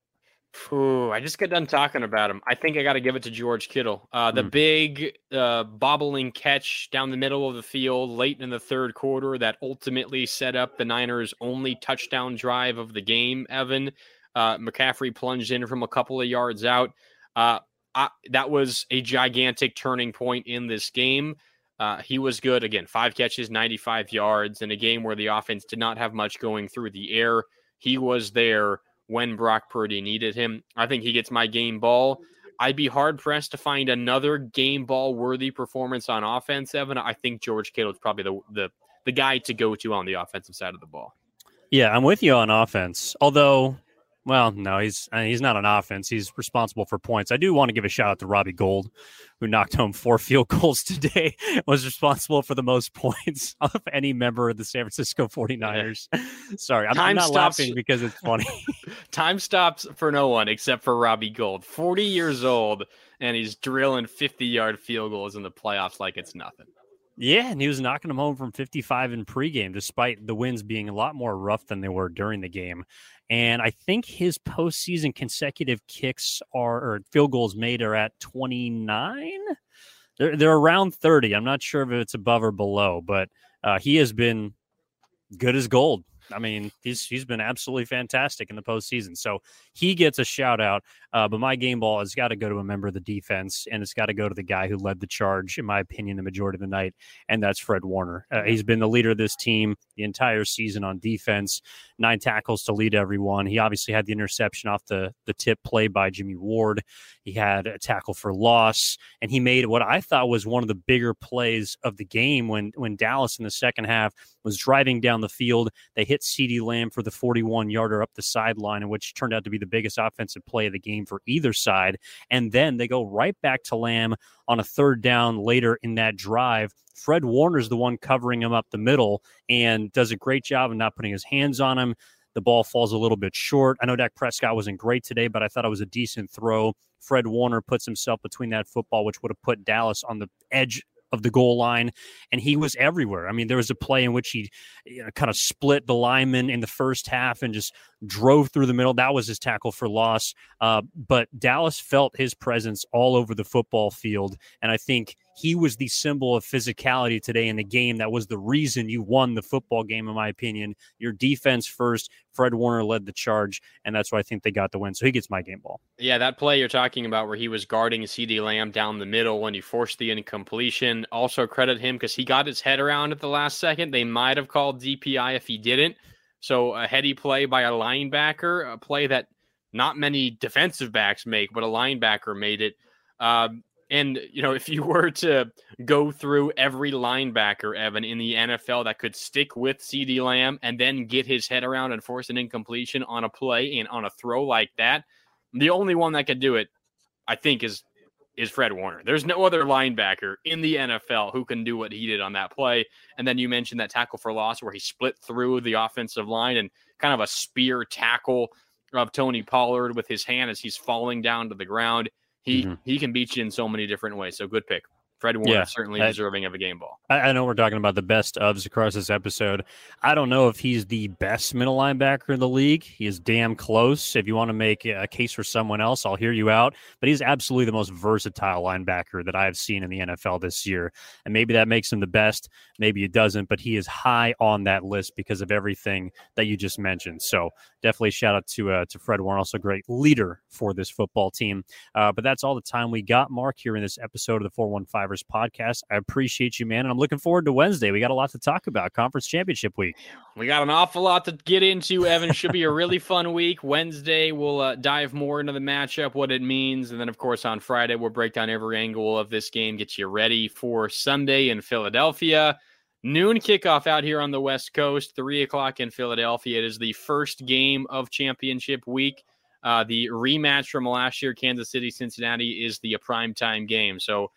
Ooh, I just got done talking about him. I think I got to give it to George Kittle. Uh, the mm. big uh, bobbling catch down the middle of the field late in the third quarter that ultimately set up the Niners' only touchdown drive of the game. Evan uh, McCaffrey plunged in from a couple of yards out. Uh, I, that was a gigantic turning point in this game. Uh, he was good again, five catches, 95 yards in a game where the offense did not have much going through the air. He was there when Brock Purdy needed him. I think he gets my game ball. I'd be hard pressed to find another game ball worthy performance on offense, Evan. I think George Kittle is probably the, the the guy to go to on the offensive side of the ball. Yeah, I'm with you on offense. Although Well, no, he's uh, he's not on offense. He's responsible for points. I do want to give a shout out to Robbie Gould, who knocked home four (laughs) field goals today, was responsible for the most (laughs) points of any member of the San Francisco 49ers. (laughs) Sorry, I'm, I'm not stops, laughing because it's funny. time stops for no one except for Robbie Gould, 40 years old, and he's drilling 50 yard field goals in the playoffs like it's nothing. Yeah, and he was knocking them home from 55 in pregame, despite the wins being a lot more rough than they were during the game. And I think his postseason consecutive kicks are or field goals made are at 29. They're they're around 30. I'm not sure if it's above or below, but uh, he has been good as gold I mean, he's he's been absolutely fantastic in the postseason. So he gets a shout out. Uh, but my game ball has got to go to a member of the defense, and it's got to go to the guy who led the charge, in my opinion, the majority of the night, and that's Fred Warner. Uh, he's been the leader of this team the entire season on defense. Nine tackles to lead everyone. He obviously had the interception off the the tip play by Jimmy Ward. He had a tackle for loss, and he made what I thought was one of the bigger plays of the game when when Dallas in the second half was driving down the field. They hit CeeDee Lamb for the 41 yarder up the sideline, which turned out to be the biggest offensive play of the game for either side. And then they go right back to Lamb on a third down later in that drive. Fred Warner's the one covering him up the middle and does a great job of not putting his hands on him. The ball falls a little bit short. I know Dak Prescott wasn't great today, but I thought it was a decent throw. Fred Warner puts himself between that football, which would have put Dallas on the edge of the goal line, and he was everywhere. I mean, there was a play in which he you know, kind of split the lineman in the first half and just drove through the middle. That was his tackle for loss. Uh, but Dallas felt his presence all over the football field, and I think he was the symbol of physicality today in the game. That was the reason you won the football game, in my opinion. Your defense first. Fred Warner led the charge, and that's why I think they got the win. So he gets my game ball. Yeah, that play you're talking about where he was guarding CeeDee Lamb down the middle when he forced the incompletion. Also credit him because he got his head around at the last second. They might have called DPI if he didn't. So a heady play by a linebacker, a play that not many defensive backs make, but a linebacker made it. Um, and you know, if you were to go through every linebacker, Evan, in the NFL that could stick with CeeDee Lamb and then get his head around and force an incompletion on a play and on a throw like that, the only one that could do it, I think, is is Fred Warner. There's no other linebacker in the NFL who can do what he did on that play. And then you mentioned that tackle for loss where he split through the offensive line and kind of a spear tackle of Tony Pollard with his hand as he's falling down to the ground. He mm-hmm. he can beat you in so many different ways. So good pick. Fred Warner yeah, certainly I, deserving of a game ball. I, I, know we're talking about the best ofs across this episode. I don't know if he's the best middle linebacker in the league. He is damn close. If you want to make a case for someone else, I'll hear you out. But he's absolutely the most versatile linebacker that I have seen in the NFL this year. And maybe that makes him the best. Maybe it doesn't, but he is high on that list because of everything that you just mentioned. So definitely shout out to uh, to Fred Warner, also great leader for this football team. Uh, but that's all the time we got, Mark, here in this episode of the 415 podcast. I appreciate you, man. And I'm looking forward to Wednesday. We got a lot to talk about. Conference championship week. We got an awful lot to get into, Evan. Should be a really (laughs) fun week. Wednesday, we'll uh, dive more into the matchup, what it means. And then, of course, on Friday, we'll break down every angle of this game, get you ready for Sunday in Philadelphia. Noon kickoff out here on the West Coast, three o'clock in Philadelphia. It is the first game of championship week. Uh, the rematch from last year, Kansas City Cincinnati, is the prime time game. So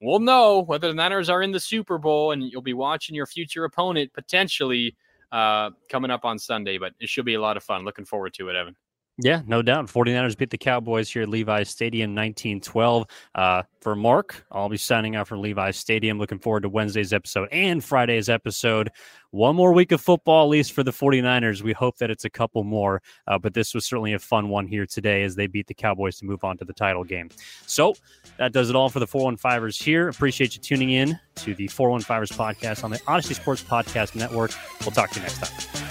we'll know whether the Niners are in the Super Bowl, and you'll be watching your future opponent potentially uh, coming up on Sunday. But it should be a lot of fun. Looking forward to it, Evan. Yeah, no doubt. 49ers beat the Cowboys here at Levi's Stadium 1912. Uh, for Mark, I'll be signing out from Levi's Stadium. Looking forward to Wednesday's episode and Friday's episode. One more week of football, at least for the 49ers. We hope that it's a couple more, uh, but this was certainly a fun one here today as they beat the Cowboys to move on to the title game. So that does it all for the 415ers here. Appreciate you tuning in to the 415ers podcast on the Audacy Sports Podcast Network. We'll talk to you next time.